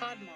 Podmoth.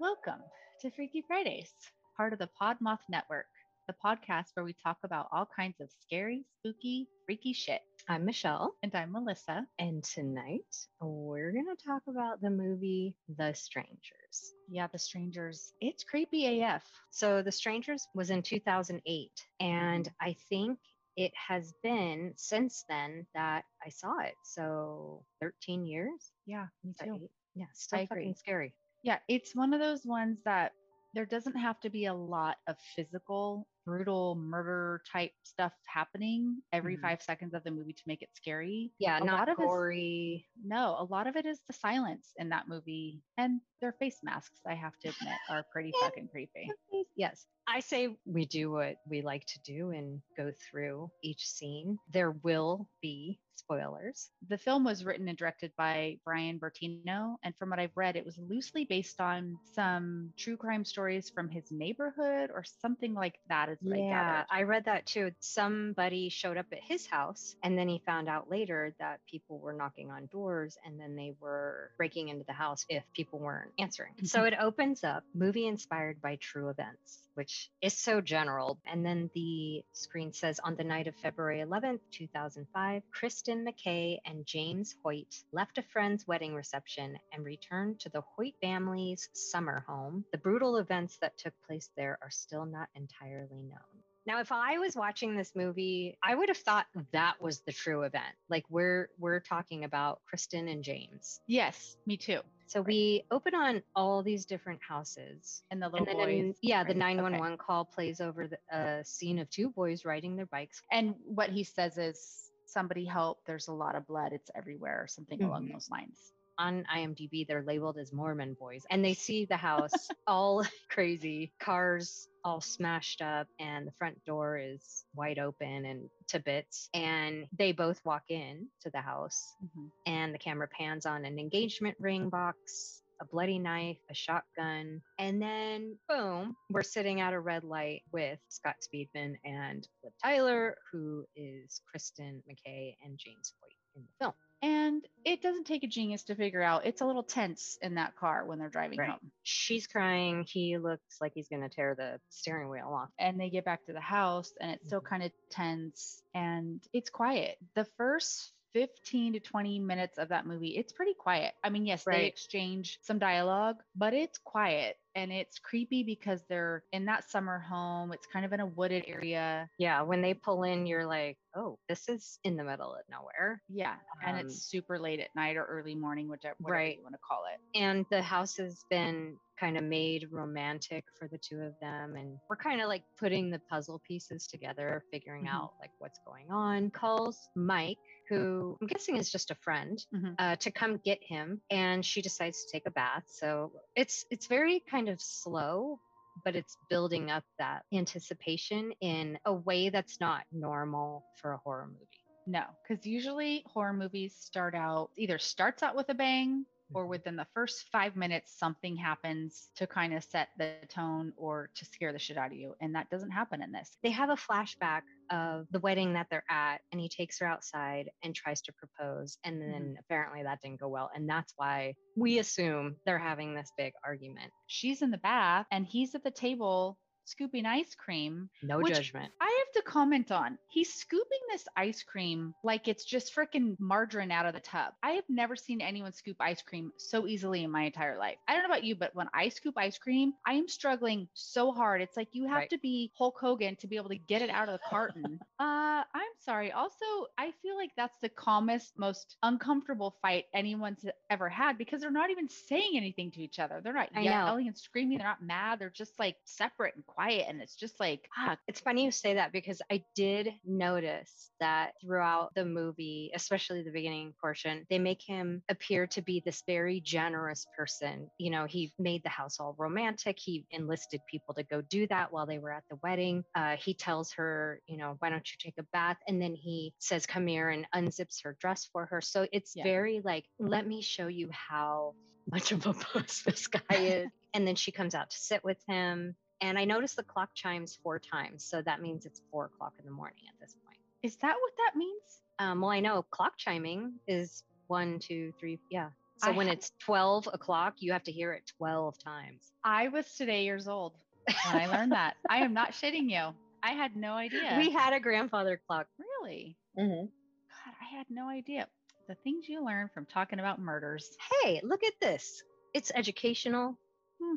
Welcome to Freaky Fridays, part of the Podmoth Network, the podcast where we talk about all kinds of scary, spooky, freaky shit. I'm Michelle, And I'm Melissa. and tonight we're going to talk about the movie The Strangers. Yeah, The Strangers. It's creepy AF. So, The Strangers was in 2008, and mm-hmm. I think it has been since then that I saw it. So, 13 years? Yeah, me too. Yeah, still I agree. fucking scary. Yeah, it's one of those ones that there doesn't have to be a lot of physical, brutal murder type stuff happening every Mhm. five seconds of the movie to make it scary. Yeah, A not lot of gory. No, a lot of it is the silence in that movie and their face masks, I have to admit, are pretty fucking creepy. Yes. I say we do what we like to do and go through each scene. There will be spoilers. The film was written and directed by Brian Bertino, and from what I've read, it was loosely based on some true crime stories from his neighborhood or something like that. Is what Yeah, gathered. I read that too. Somebody showed up at his house and then he found out later that people were knocking on doors and then they were breaking into the house if people weren't answering. So mm-hmm. it opens up movie inspired by true events, which is so general. And then the screen says on the night of February 11th, 2005, Kristen McKay and James Hoyt left a friend's wedding reception and returned to the Hoyt family's summer home. The brutal events that took place there are still not entirely known. Now, if I was watching this movie, I would have thought that was the true event. Like we're we're talking about Kristen and James. Yes, me too. So we open on all these different houses. And the little And then, boys. yeah, the right, okay. 911 call plays over the uh, scene of two boys riding their bikes. And what he says is, "Somebody help! There's a lot of blood. It's everywhere," or something along Mhm. those lines. On IMDb, they're labeled as Mormon boys, and they see the house all crazy, cars all smashed up, and the front door is wide open and to bits. And they both walk in to the house, Mhm. and the camera pans on an engagement ring box. A bloody knife, a shotgun, and then boom, we're sitting at a red light with Scott Speedman and Liv Tyler, who is Kristen McKay and James Hoyt in the film. And it doesn't take a genius to figure out it's a little tense in that car when they're driving Right. home. she's crying. He looks like he's going to tear the steering wheel off. and they get back to the house and it's still Mhm. kind of tense and it's quiet. The first 15 to 20 minutes of that movie, it's pretty quiet. I mean, yes, they exchange some dialogue, but it's quiet and it's creepy because they're in that summer home. It's kind of in a wooded area. Yeah, when they pull in, you're like, oh, this is in the middle of nowhere. Yeah. and Um, it's super late at night or early morning, whichever whatever Right. you want to call it. And the house has been kind of made romantic for the two of them. And we're kind of like putting the puzzle pieces together, figuring Mhm. out like what's going on. Calls Mike, who I'm guessing is just a friend, Mhm. uh, to come get him. And she decides to take a bath. So it's it's very kind of slow. But it's building up that anticipation in a way that's not normal for a horror movie. No, because usually horror movies start out either starts out with a bang or within the first five minutes something happens to kind of set the tone or to scare the shit out of you and that doesn't happen in this. They have a flashback of the wedding that they're at and he takes her outside and tries to propose and then mm-hmm. apparently that didn't go well and that's why we assume they're having this big argument. She's in the bath and he's at the table scooping ice cream no judgment. I have to comment on. He's scooping this ice cream like it's just freaking margarine out of the tub. I have never seen anyone scoop ice cream so easily in my entire life. I don't know about you but when i scoop ice cream i am struggling so hard. It's like you have Right. to be hulk hogan to be able to get it out of the carton. Uh i'm sorry. Also i feel like that's the calmest most uncomfortable fight anyone's ever had because they're not even saying anything to each other. They're not yelling and screaming. They're not mad. They're just like separate and quiet and it's just like ah, It's funny you say that because I did notice that throughout the movie, especially the beginning portion, they make him appear to be this very generous person. You know, he made the house all romantic. He enlisted people to go do that while they were at the wedding. Uh, he tells her, you know, why don't you take a bath? And then he says, come here and unzips her dress for her. So it's Yeah. very like, let me show you how much of a puss this guy is. and then she comes out to sit with him. And I noticed the clock chimes four times. So that means it's four o'clock in the morning at this point. is that what that means Um, well, I know clock chiming is one, two, three. Yeah. So I when ha- it's 12 o'clock, you have to hear it 12 times. i was today years old when i learned that i am not shitting you i had no idea We had a grandfather clock. really god i had no idea the things you learn from talking about murders Hey, look at this. It's educational,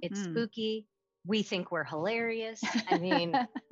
it's Mhm. spooky. We think we're hilarious. I mean,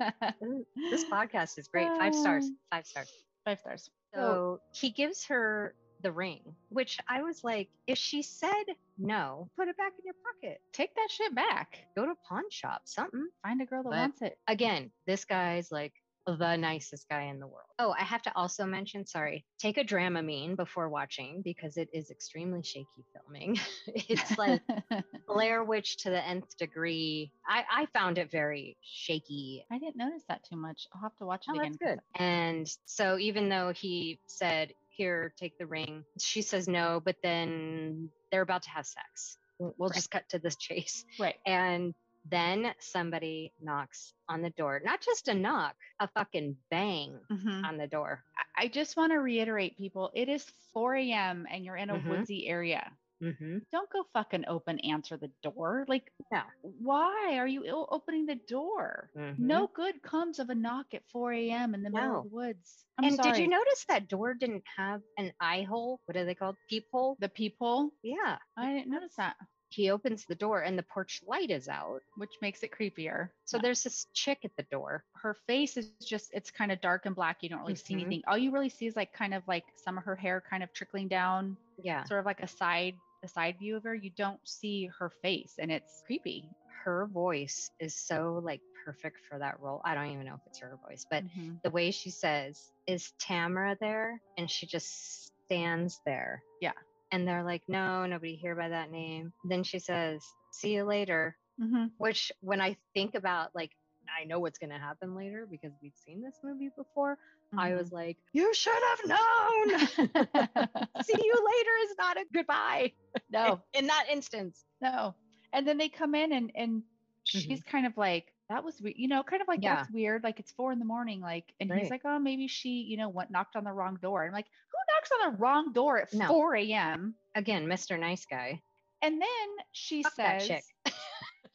this podcast is great. Five stars. Um, Five stars. five stars So he gives her the ring, which I was like, if she said no, put it back in your pocket. take that shit back Go to pawn shop, something. find a girl that But- wants it Again, this guy's like the nicest guy in the world. Oh, I have to also mention, sorry, take a Dramamine before watching because it is extremely shaky filming. it's like Blair Witch to the nth degree. I, I found it very shaky I didn't notice that too much. I'll have to watch it Oh, again. that's good. And so even though he said, "Here, take the ring," she says no, but then they're about to have sex. We'll Right. just cut to this chase. Right. And then somebody knocks on the door. Not just a knock, a fucking bang Mhm. on the door. I- just want to reiterate, people. It is 4 a.m. and you're in a Mhm. woodsy area. Mm-hmm. Don't go fucking open, answer the door. Like, No. why are you opening the door? Mm-hmm. No good comes of a knock at 4 a.m. in the middle of the woods. I'm And sorry. did you notice that door didn't have an eye hole? What are they called? Peephole? the peephole? Yeah. I didn't notice that, He opens the door and the porch light is out. which makes it creepier. So No. there's this chick at the door. her face is just it's kind of dark and black. You don't really see Mhm. anything. All you really see is like kind of like some of her hair kind of trickling down, Yeah. sort of like a side a side view of her. You don't see her face, and it's creepy. her voice is so like perfect for that role. I don't even know if it's her voice, but Mhm. the way she says, "Is Tamara there?" and she just stands there. Yeah. And they're like, "No, nobody here by that name." Then she says, "See you later." Mhm. Which when I think about like I know what's going to happen later because we've seen this movie before. I Mhm. was like, "You should have known." See you later is not a goodbye no, in that instance. no. And then they come in and and she's kind of like that was weird, you know, kind of like Mm-hmm. Yeah. that's weird. Like it's four in the morning, like, and he's like, oh, maybe she, you know, went knocked on the wrong door. I'm like, who knocks on the wrong door at No. 4 a.m. Again, Mr. Nice Guy. And then she Fuck says,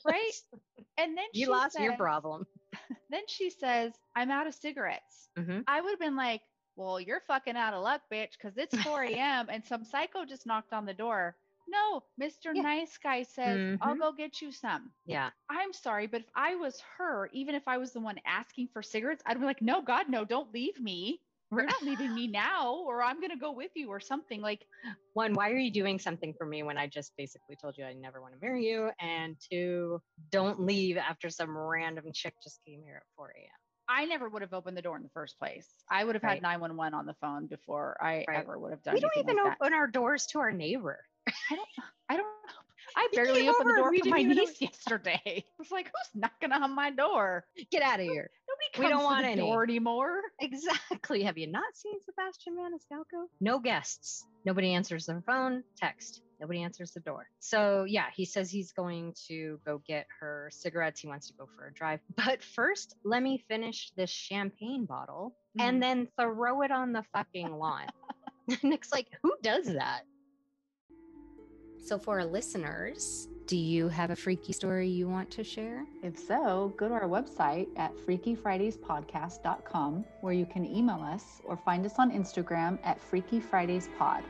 right? And then You she lost your problem. Then she says, I'm out of cigarettes. Mhm. I would have been like, well, you're fucking out of luck, bitch, because it's 4 a.m. and some psycho just knocked on the door. No, Mr. Yeah. Nice Guy says, I'll Mhm. go get you some. Yeah. I'm sorry, but if I was her, even if I was the one asking for cigarettes, I'd be like, no, God, no, don't leave me. You're not leaving me now, or I'm going to go with you or something. Like, One, why are you doing something for me when I just basically told you I never want to marry you? And two, don't leave after some random chick just came here at 4 a.m. I never would have opened the door in the first place. I would have Right. had 911 on the phone before I Right. ever would have done We don't even like open our doors to our neighbor. I don't I don't I He barely opened the door we for my niece yesterday. I was like, who's knocking on my door? Get out of here. Nobody We comes don't to want the any. door anymore. Exactly. Have you not seen Sebastian Maniscalco? No guests. Nobody answers their phone, text. Nobody answers the door. So, yeah, he says he's going to go get her cigarettes. He wants to go for a drive. But first, let me finish this champagne bottle Mhm. and then throw it on the fucking lawn. Nick's like, who does that? So, for our listeners, do you have a freaky story you want to share? If so, go to our website at freakyfridayspodcast.com where you can email us or find us on Instagram at Freaky Fridays Pod.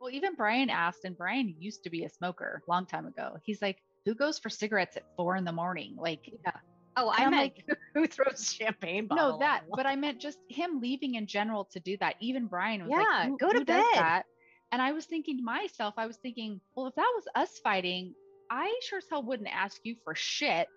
Well, even Brian asked, and Brian used to be a smoker a long time ago. He's like, who goes for cigarettes at four in the morning? Like, Oh, I I'm meant who throws champagne bottle? no, that, but I meant just him leaving in general to do that. Even Brian was Yeah, like, who, go to who does bed. And I was thinking to myself, I was thinking, well, if that was us fighting, I sure as hell wouldn't ask you for shit.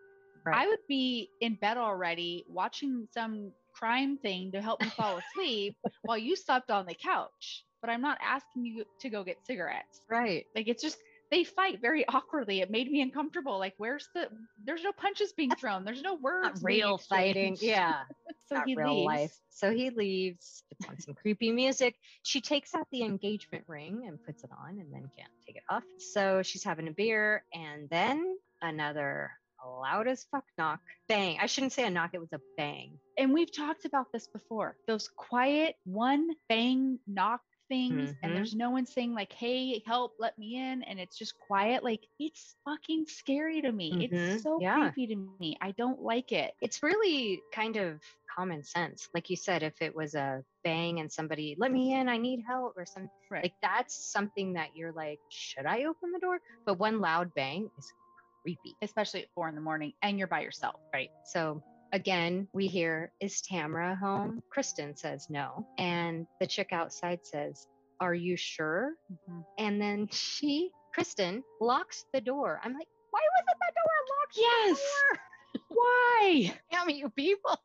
Right. I would be in bed already watching some crime thing to help me fall asleep while you slept on the couch. But I'm not asking you to go get cigarettes. right. Like it's just they fight very awkwardly. It made me uncomfortable. Like where's the there's no punches being thrown. There's no words. Real fighting. Yeah. So not he real leaves. life. So he leaves, puts on some creepy music. She takes out the engagement ring and puts it on and then can't take it off. So she's having a beer and then another loud as fuck knock. Bang. I shouldn't say a knock, it was a bang. And we've talked about this before. Those quiet one bang knock things and Mhm. there's no one saying like hey help let me in and it's just quiet like it's fucking scary to me Mhm. it's so Yeah. creepy to me i don't like it It's really kind of common sense. Like you said, if it was a bang and somebody, let me in, I need help, or something right like that's something that you're like, should I open the door? But one loud bang is creepy. especially at four in the morning and you're by yourself Right. So again, we hear, is Tamara home? Kristen says no. And the chick outside says, Are you sure? Mhm. And then she, Kristen, locks the door. I'm like, why wasn't that door locked? Yes. why Damn you people.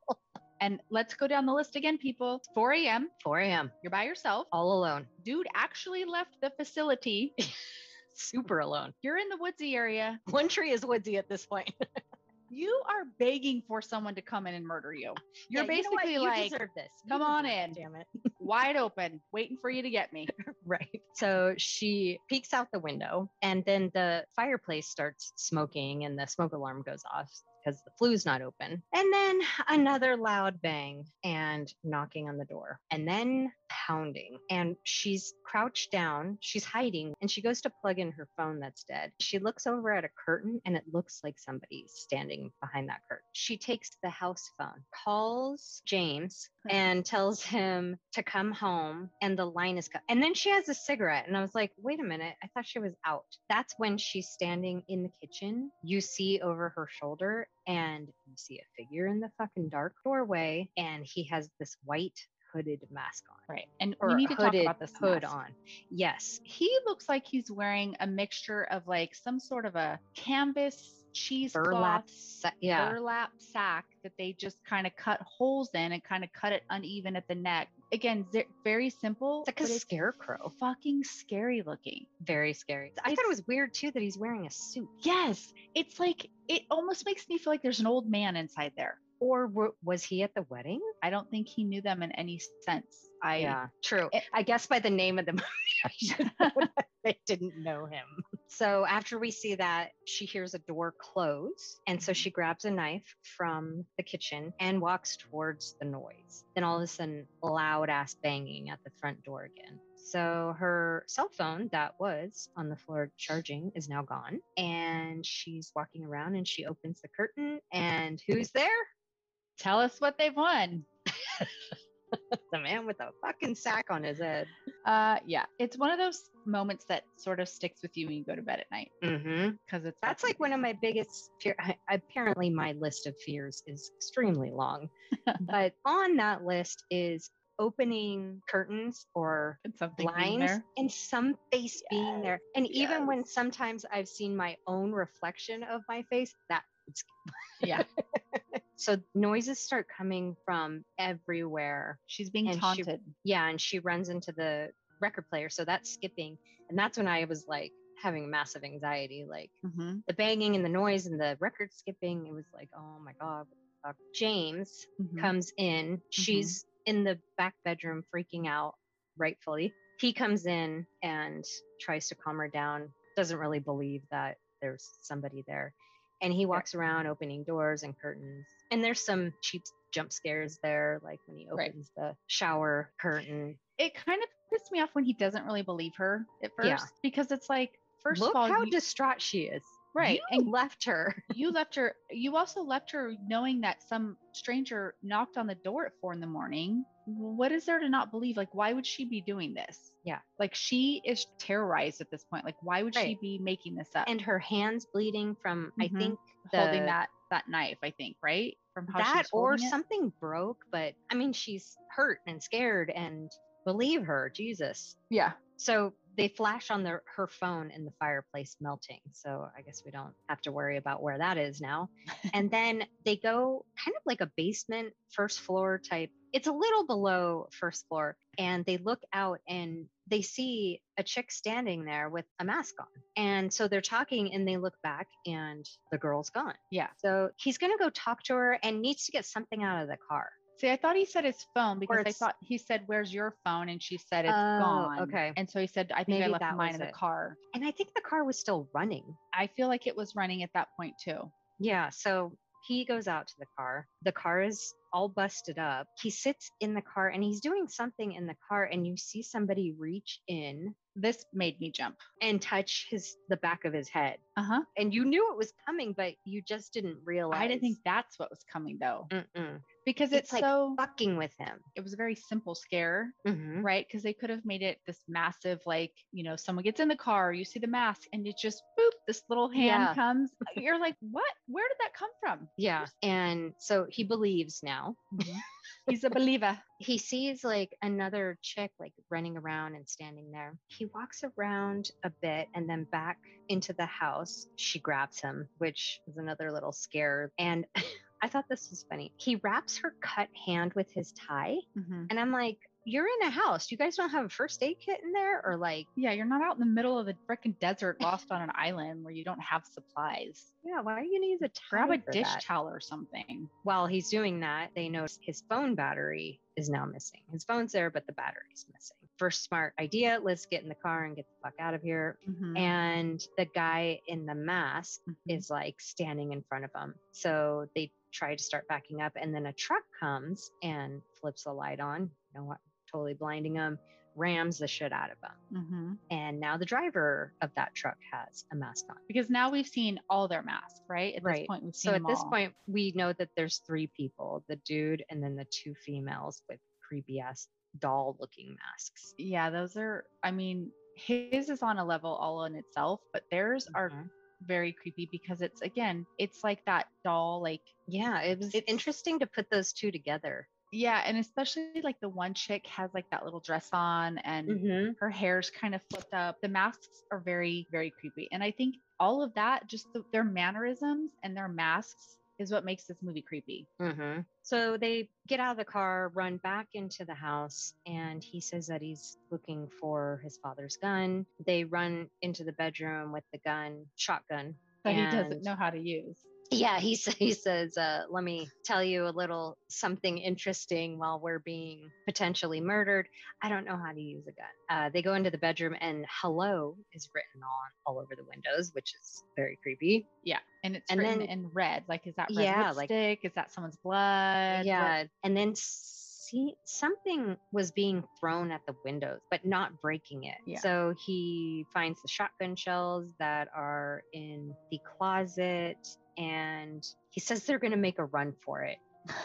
and let's go down the list again people 4 a.m 4 a.m. you're by yourself All alone. dude actually left the facility Super alone. you're in the woodsy area One tree is woodsy at this point. you are begging for someone to come in and murder you you're Yeah, you know basically You like deserve this. You "Come on deserve it, in." Damn it. wide open waiting for you to get me Right. So she peeks out the window, and then the fireplace starts smoking, and the smoke alarm goes off because the flue's not open. And then another loud bang and knocking on the door, and then pounding. And she's crouched down, she's hiding, and she goes to plug in her phone that's dead. She looks over at a curtain, and it looks like somebody's standing behind that curtain. She takes the house phone, calls James, and tells him to come home and the line is cut. And then she has a cigarette. And I was like, wait a minute. I thought she was out. That's when she's standing in the kitchen. You see over her shoulder and you see a figure in the fucking dark doorway. And he has this white hooded mask on. right and Or we need to talk about this hood mask. on. Yes. he looks like he's wearing a mixture of like some sort of a canvas cheesecloth Burlap. sa- yeah. burlap sack that they just kind of cut holes in and kind of cut it uneven at the neck. Again, very simple. It's like a scarecrow. fucking scary looking. Very scary. I thought it was weird too that he's wearing a suit. Yes, it's like it almost makes me feel like there's an old man inside there. Or w- was he at the wedding? I don't think he knew them in any sense. I yeah, true. it- I guess by the name of the movie, I should know that they didn't know him. So after we see that, she hears a door close. And so she grabs a knife from the kitchen and walks towards the noise. Then all of a sudden, loud ass banging at the front door again. So her cell phone that was on the floor charging is now gone. And she's walking around and she opens the curtain. And who's there? tell us what they've won. The man with a fucking sack on his head. Uh, yeah, it's one of those moments that sort of sticks with you when you go to bed at night Mm-hmm. because it's That's like one of my biggest fear. I- Apparently, my list of fears is extremely long, but on that list is opening curtains or it's something being blinds and some face being there. And even when sometimes I've seen my own reflection of my face, that it's Yeah, so noises start coming from everywhere. she's being And she- taunted. Yeah, and she runs into the record player, so that's skipping, and that's when I was like having massive anxiety, like Mhm. the banging and the noise and the record skipping. It was like, oh my god. what the fuck? James Mhm. comes in. She's in the back bedroom freaking out, rightfully. He comes in and tries to calm her down. Doesn't really believe that there's somebody there. And he walks around opening doors and curtains. And there's some cheap jump scares there, like when he Right. opens the shower curtain. it kind of pissed me off when he doesn't really believe her at first Yeah. because it's like first Look of all how you, distraught she is. Right You and left her. you left her you also left her knowing that some stranger knocked on the door at four in the morning. What is there to not believe? Like why would she be doing this? Yeah. like she is terrorized at this point. Like why would she be making this up? And her hands bleeding from, I Mhm. think, holding that that knife i think right? From how that or it? something broke but i mean she's hurt and scared and believe her jesus. Yeah. So they flash on their her phone in the fireplace melting. So I guess we don't have to worry about where that is now. and then they go kind of like a basement, first floor type. It's a little below first floor. And they look out and they see a chick standing there with a mask on. And so they're talking and they look back and the girl's gone. Yeah. So he's going to go talk to her and needs to get something out of the car. See, I thought he said his phone because I thought he said, "Where's your phone?" and she said, "It's Oh, gone." okay. And so he said, "I think I left mine in the it. car." And I think the car was still running. I feel like it was running at that point too. Yeah. So he goes out to the car. The car is all busted up. He sits in the car and he's doing something in the car, and you see somebody reach in This made me jump. and touch his the back of his head. Uh huh. And you knew it was coming, but you just didn't realize. I didn't think that's what was coming though, Mm-mm. Because It's it's, like so. fucking with him. It was a very simple scare, Mhm. right? Because they could have made it this massive, like you know, someone gets in the car, you see the mask, and it just boop, this little hand Yeah. comes. You're like, what? Where did that come from? Yeah. And so he believes now. He's a believer. he sees like another chick like running around and standing there. He walks around a bit and then back into the house. She grabs him, which is another little scare. And I thought this was funny. He wraps her cut hand with his tie. Mhm. And I'm like, you're in a house. You guys don't have a first aid kit in there? Or like, Yeah, you're not out in the middle of the freaking desert, lost on an island where you don't have supplies. yeah, why are you gonna use a? Grab a dish that? towel or something. While he's doing that, they notice his phone battery is now missing. His phone's there, but the battery's missing. First smart idea, let's get in the car and get the fuck out of here. Mhm. And the guy in the mask Mhm. is like standing in front of him. So they try to start backing up, and then a truck comes and flips the light on, you know what, totally blinding them, rams the shit out of him. Mhm. And now the driver of that truck has a mask on. because now we've seen all their masks, right? At Right. this point, we've seen So at this all. point, we know that there's three people the dude and then the two females with creepy ass doll looking masks. yeah, those are. I mean, his is on a level all in itself, but theirs are Mhm. very creepy because it's again, it's like that doll, like Yeah, it was It's- interesting to put those two together. Yeah, and especially like the one chick has like that little dress on and Mm-hmm. her hair's kind of flipped up. The masks are very, very creepy. And I think all of that, just the, their mannerisms and their masks, is what makes this movie creepy. Mm-hmm. So they get out of the car, run back into the house, and he says that he's looking for his father's gun. They run into the bedroom with the gun, shotgun. That he doesn't know how to use. Yeah, he, he says, uh, let me tell you a little something interesting while we're being potentially murdered. I don't know how to use a gun. Uh, they go into the bedroom and hello is written on all over the windows, which is very creepy. Yeah. And it's And written then- in red. Like, is that red Yeah, like- is that someone's blood? What- yeah. And then see something was being thrown at the windows, but not breaking it. Yeah. So he finds the shotgun shells that are in the closet and he says they're going to make a run for it.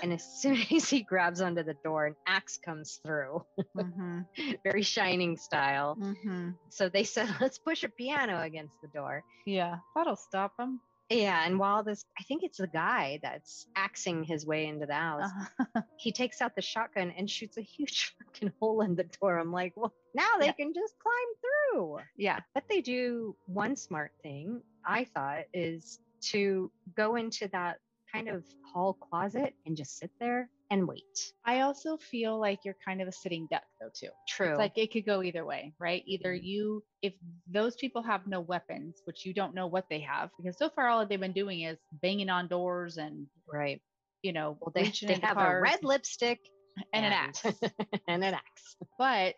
And as soon as he grabs onto the door, an axe comes through, Mhm, very shining style. mhm. So they said, let's push a piano against the door. Yeah. That'll stop him. Yeah. And while this, I think it's the guy that's axing his way into the house, Uh-huh. he takes out the shotgun and shoots a huge fucking hole in the door. I'm like, well, now they Yeah. can just climb through. yeah. But they do one smart thing, I thought, is to go into that kind of hall closet and just sit there and wait. I also feel like you're kind of a sitting duck, though, too. True. It's like it could go either way, right? Either Mhm. you, if those people have no weapons, which you don't know what they have, because so far all they've been doing is banging on doors and, right. you know, Well, they, they have a red lipstick and an axe. and an axe. But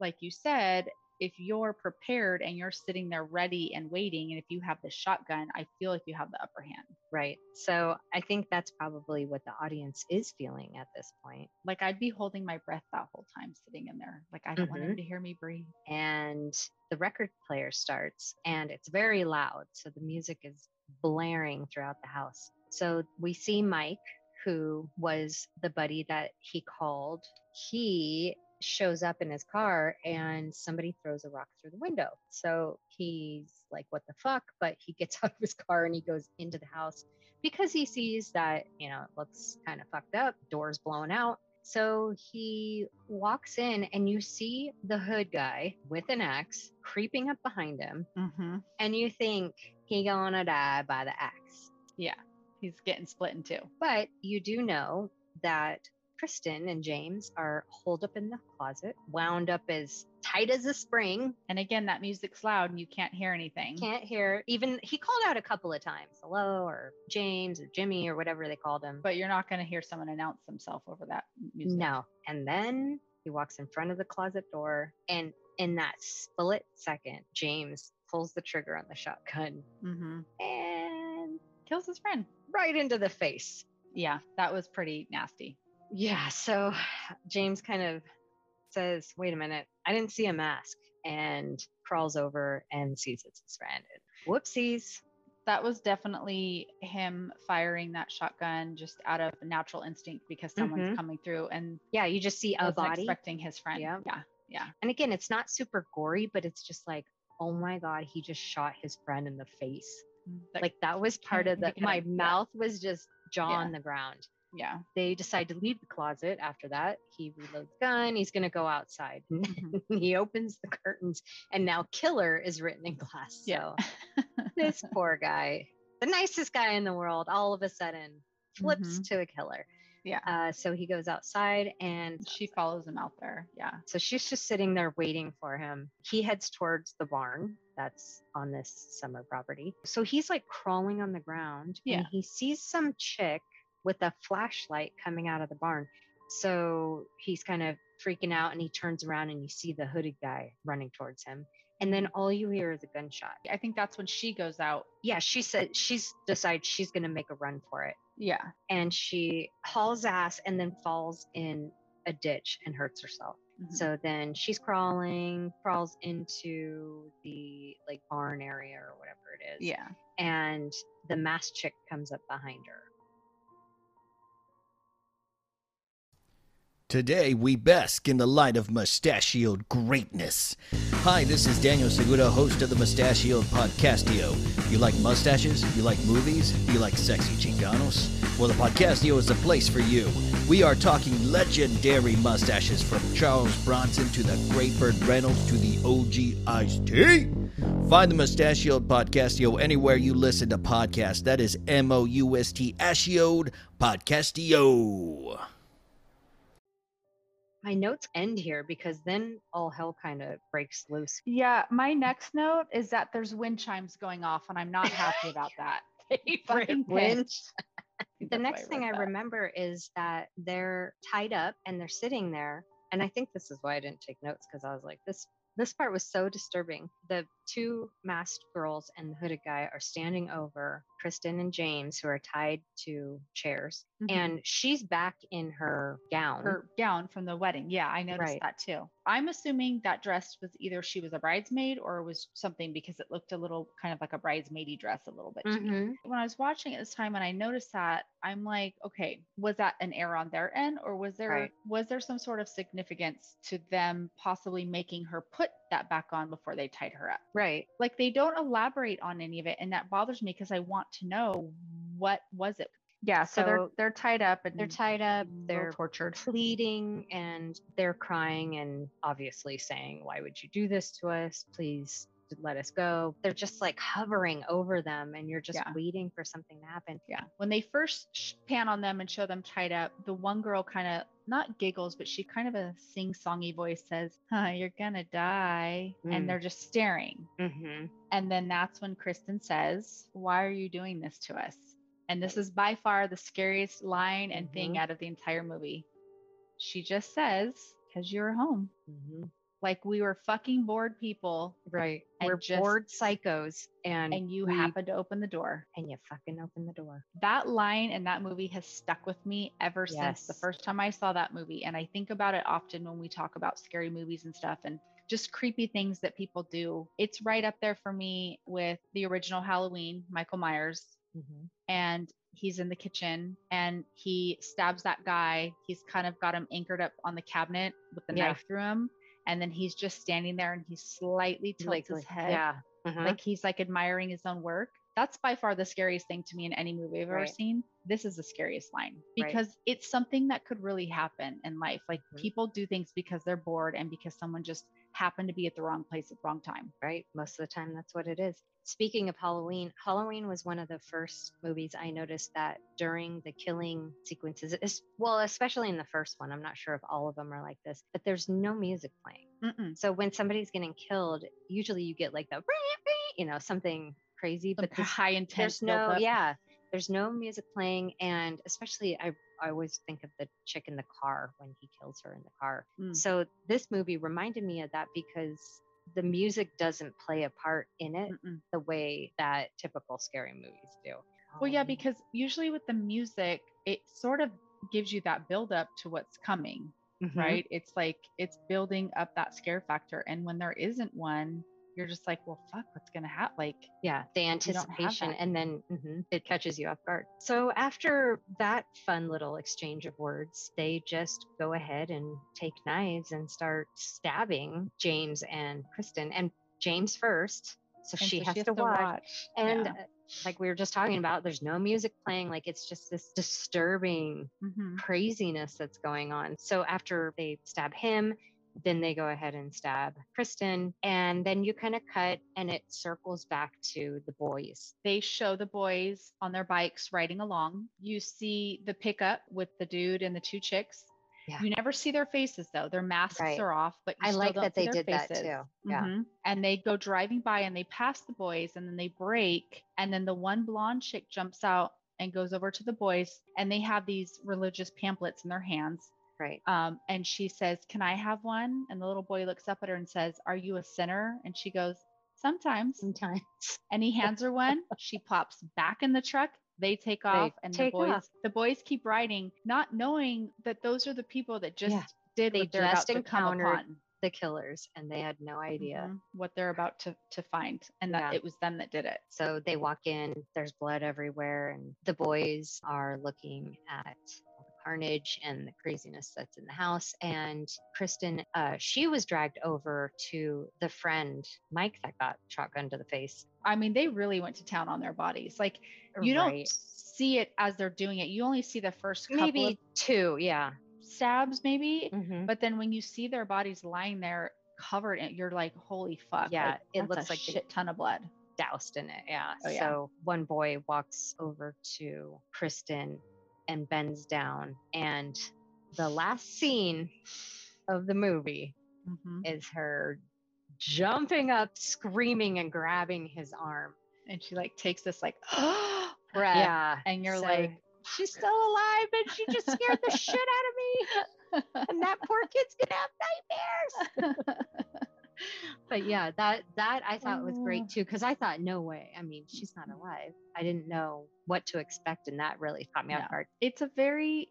like you said, if you're prepared and you're sitting there ready and waiting, and if you have the shotgun, I feel like you have the upper hand. Right. So I think that's probably what the audience is feeling at this point. Like I'd be holding my breath that whole time sitting in there. Like I don't want him mm-hmm. to hear me breathe. and the record player starts and it's very loud so the music is blaring throughout the house so we see mike who was the buddy that he called he shows up in his car and somebody throws a rock through the window so he's like what the fuck but he gets out of his car and he goes into the house because he sees that you know it looks kind of fucked up doors blown out So he walks in and you see the hood guy with an axe creeping up behind him. Mm-hmm. And you think he gonna die by the axe. Yeah. He's getting split in two. But you do know that Kristen and James are holed up in the closet, wound up as tight as a spring. And again, that music's loud and you can't hear anything. Can't hear. Even he called out a couple of times, hello, or James, or Jimmy, or whatever they called him. But you're not going to hear someone announce themselves over that music. no. And then he walks in front of the closet door, and in that split second, James pulls the trigger on the shotgun Mm-hmm. and Kills his friend. right into the face. Yeah, that was pretty nasty. Yeah. So James kind of says, wait a minute, I didn't see a mask, and crawls over and sees it's his friend. Whoopsies. That was definitely him firing that shotgun just out of natural instinct because someone's Mhm. coming through and Yeah, you just see a body. expecting his friend. Yeah. Yeah. Yeah. And again, it's not super gory, but it's just like, oh my God, he just shot his friend in the face. Like that was part of the, my mouth was just jaw Yeah. on the ground. Yeah. They decide to leave the closet after that. He reloads the gun. He's going to go outside. Mhm. he opens the curtains, and now killer is written in glass. Yeah. So this poor guy, the nicest guy in the world, all of a sudden flips to a killer. Yeah. Uh, so he goes outside and She follows him out there. Yeah. so she's just sitting there waiting for him. He heads towards the barn that's on this summer property. So he's like crawling on the ground Yeah. and he sees some chick with a flashlight coming out of the barn. So he's kind of freaking out and he turns around and you see the hooded guy running towards him. And then all you hear is a gunshot. I think that's when she goes out. Yeah, she said she's decides she's going to make a run for it. Yeah. And she hauls ass and then falls in a ditch and hurts herself. Mhm. So then she's crawling, crawls into the like barn area or whatever it is. yeah. And the masked chick comes up behind her. Today, we bask in the light of mustachioed greatness. Hi, this is Daniel Segura, host of the Mustachioed Podcastio. You like mustaches? You like movies? You like sexy chinganos? Well, the Podcastio is the place for you. We are talking legendary mustaches from Charles Bronson to the Great Burt Reynolds to the OG Ice-T. Find the Mustachioed Podcastio anywhere you listen to podcasts. That is M-O-U-S-T Ashioed Podcastio. My notes end here because then all hell kind of breaks loose. Yeah. My next note is that there's wind chimes going off, and I'm not happy about that. Fucking Wind. I the next thing I that. remember is that they're tied up and they're sitting there. And I think this is why I didn't take notes because I was like, this this part was so disturbing. The two masked girls and the hooded guy are standing over Kristen and James, who are tied to chairs. Mhm. And she's back in her gown. her gown from the wedding. Yeah, I noticed Right. that too. I'm assuming that dress was either she was a bridesmaid or it was something because it looked a little kind of like a bridesmaidy dress a little bit. Mhm. When I was watching it this time and I noticed that, I'm like, okay, was that an error on their end or was there Right. was there some sort of significance to them possibly making her put that back on before they tied her up? Right. Like they don't elaborate on any of it and that bothers me because I want to know what was it. Yeah, so, they're they're tied up and They're tied up. They're tortured. pleading and they're crying and obviously saying, Why would you do this to us? Please let us go. They're just like hovering over them and you're just Yeah. waiting for something to happen. Yeah. When they first pan on them and show them tied up, the one girl kind of not giggles, but she kind of a sing songy voice says, huh, You're gonna die. Mm. And they're just staring. Mm-hmm. And then that's when Kristen says, Why are you doing this to us? And this is by far the scariest line and thing Mhm. out of the entire movie. She just says, Because you're home. Mm-hmm. Like we were fucking bored people Right. We're just- bored psychos and and you we- happened to open the door. and you fucking open the door. that line in that movie has stuck with me ever since the first time I saw that movie. And I think about it often when we talk about scary movies and stuff and just creepy things that people do. It's right up there for me with the original Halloween, Michael Myers. Mm-hmm. And he's in the kitchen and he stabs that guy. He's kind of got him anchored up on the cabinet with the Yeah. knife through him. And then he's just standing there and he slightly tilts his head Yeah. Mhm. like he's like admiring his own work That's by far the scariest thing to me in any movie I've ever seen. This is the scariest line Right. because it's something that could really happen in life. Like Mhm. people do things because they're bored and because someone just happened to be at the wrong place at the wrong time. right? Most of the time, that's what it is. Speaking of Halloween, Halloween was one of the first movies I noticed that during the killing sequences, es- well, especially in the first one, I'm not sure if all of them are like this, but there's no music playing. Mm-mm. So when somebody's getting killed, usually you get like the, you know, something crazy, but this, high intense. there's no, yeah, there's no music playing. And especially, I, I always think of the chick in the car when he kills her in the car. Mm. So this movie reminded me of that because the music doesn't play a part in it Mm-mm. the way that typical scary movies do. Well, yeah, Um, because usually with the music, it sort of gives you that build up to what's coming, mhm, right? It's like it's building up that scare factor. And when there isn't one, you're just like, well, fuck, what's going to happen? Like, Yeah, the anticipation, and then mhm, it catches you off guard. So after that fun little exchange of words, they just go ahead and take knives and start stabbing James and Kristen, and James first. So she so has to watch. And Yeah. uh, like we were just talking about, there's no music playing. Like it's just this disturbing Mhm. craziness that's going on. So after they stab him, then they go ahead and stab Kristen. And then you kind of cut and it circles back to the boys. they show the boys on their bikes riding along. You see the pickup with the dude and the two chicks. Yeah. You never see their faces though. Their masks Right. are off, but you I still like don't that see they did that too. Yeah. Mhm. And they go driving by and they pass the boys and then they break. And then the one blonde chick jumps out and goes over to the boys and they have these religious pamphlets in their hands. Right. Um, and she says, Can I have one? And the little boy looks up at her and says, Are you a sinner? And she goes, Sometimes. Sometimes. And he hands her one. She pops back in the truck. They take off, and take the boys off. the boys keep riding, not knowing that those are the people that just Yeah. did They what they're about just to come upon. The killers, and they had no idea. Mhm. what they're about to to find, and that Yeah. it was them that did it. So they walk in, there's blood everywhere, and the boys are looking at carnage and the craziness that's in the house. And Kristen, uh, she was dragged over to the friend Mike that got shotgun to the face. I mean, they really went to town on their bodies. Like you don't see it as they're doing it. You only see the first couple maybe of two, yeah. stabs, maybe. Mhm. But then when you see their bodies lying there covered, in, you're like, holy fuck! Yeah, like, it looks like shit ton of blood. doused in it. Yeah. Oh, yeah. So one boy walks over to Kristen and bends down. And the last scene of the movie Mhm. is her jumping up, screaming, and grabbing his arm. And she like takes this like breath, Yeah. and you're so- like, she's still alive, and she just scared the shit out of me. and that poor kid's gonna have nightmares. but yeah, that that I thought was Oh. great too, because I thought, no way. I mean, she's not alive. I didn't know what to expect, and that really caught me No. off guard. it's a very,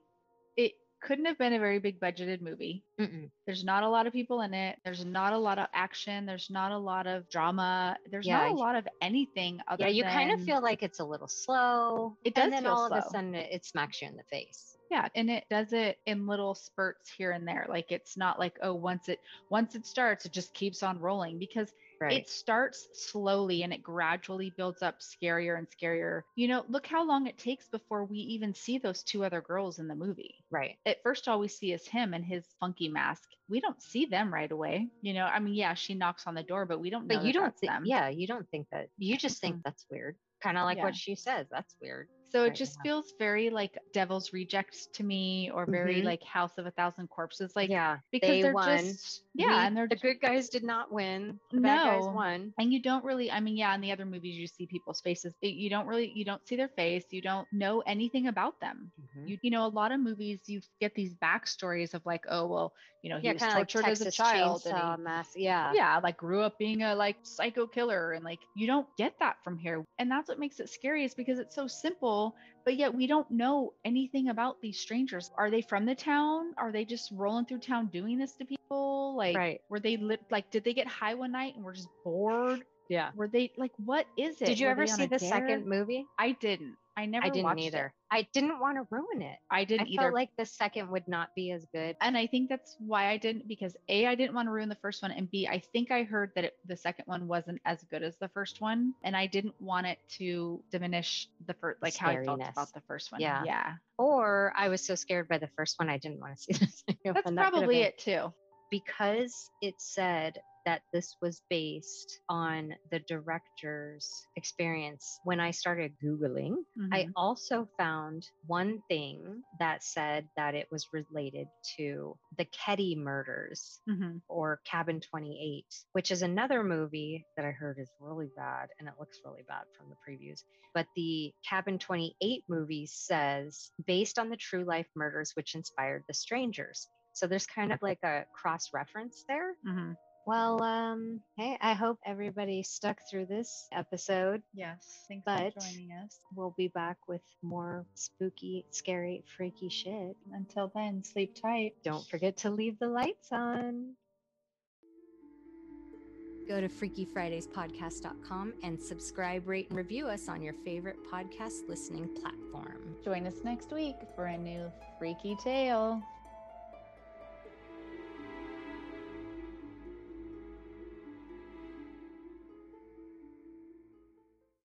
it couldn't have been a very big budgeted movie. Mm-mm. There's not a lot of people in it. There's not a lot of action. There's not a lot of drama. There's Yeah, not a lot of anything other than Yeah, you kind of feel like it's a little slow. It does and then all of a sudden it, it smacks you in the face. Yeah and it does it in little spurts here and there like it's not like oh once it once it starts it just keeps on rolling because Right. it starts slowly and it gradually builds up scarier and scarier you know look how long it takes before we even see those two other girls in the movie right. at first all we see is him and his funky mask we don't see them right away you know i mean yeah she knocks on the door but we don't know But you that don't think, them yeah, you don't think that. You just think that's weird. Kind of like Yeah. what she says. That's weird. So it just feels very like Devil's Rejects to me, or very Mhm. like House of a Thousand Corpses. Like yeah, because they they're won. just yeah, We- and they're the good guys did not win. The bad guys won. and you don't really. I mean, yeah, in the other movies you see people's faces. It- you don't really you don't see their face. You don't know anything about them. Mhm. You you know a lot of movies you get these backstories of like oh well you know he yeah, was of like tortured as a child and he-. Yeah. yeah, like grew up being a like psycho killer and like you don't get that from here. And that's what makes it scary is because it's so simple, but yet we don't know anything about these strangers. Are they from the town? Are they just rolling through town doing this to people? Like Right. were they lit like did they get high one night and were just bored? Yeah. Were they like what is it? Did you Were ever see the dare? second movie? I didn't. I never I didn't either. It. I didn't want to ruin it. I I didn't either. felt like the second would not be as good. and I think that's why I didn't because A, I didn't want to ruin the first one, and B, I think I heard that it, the second one wasn't as good as the first one, and I didn't want it to diminish the first, like how I felt about the first one. Yeah. yeah, Or I was so scared by the first one, I didn't want to see second that's. That probably it too. because it said that this was based on the director's experience when I started Googling. I Mhm. also found one thing that said that it was related to the Keddie murders Mhm. or Cabin 28, which is another movie that I heard is really bad and it looks really bad from the previews. But the Cabin 28 movie says based on the true life murders which inspired The Strangers. So there's kind of like a cross reference there. Mhm. Well, um, hey, I hope everybody stuck through this episode. Yes. Thanks But- for joining us. We'll be back with more spooky, scary, freaky shit. Until then, sleep tight. Don't forget to leave the lights on. Go to FreakyFridaysPodcast.com and subscribe, rate, and review us on your favorite podcast listening platform. Join us next week for a new freaky tale.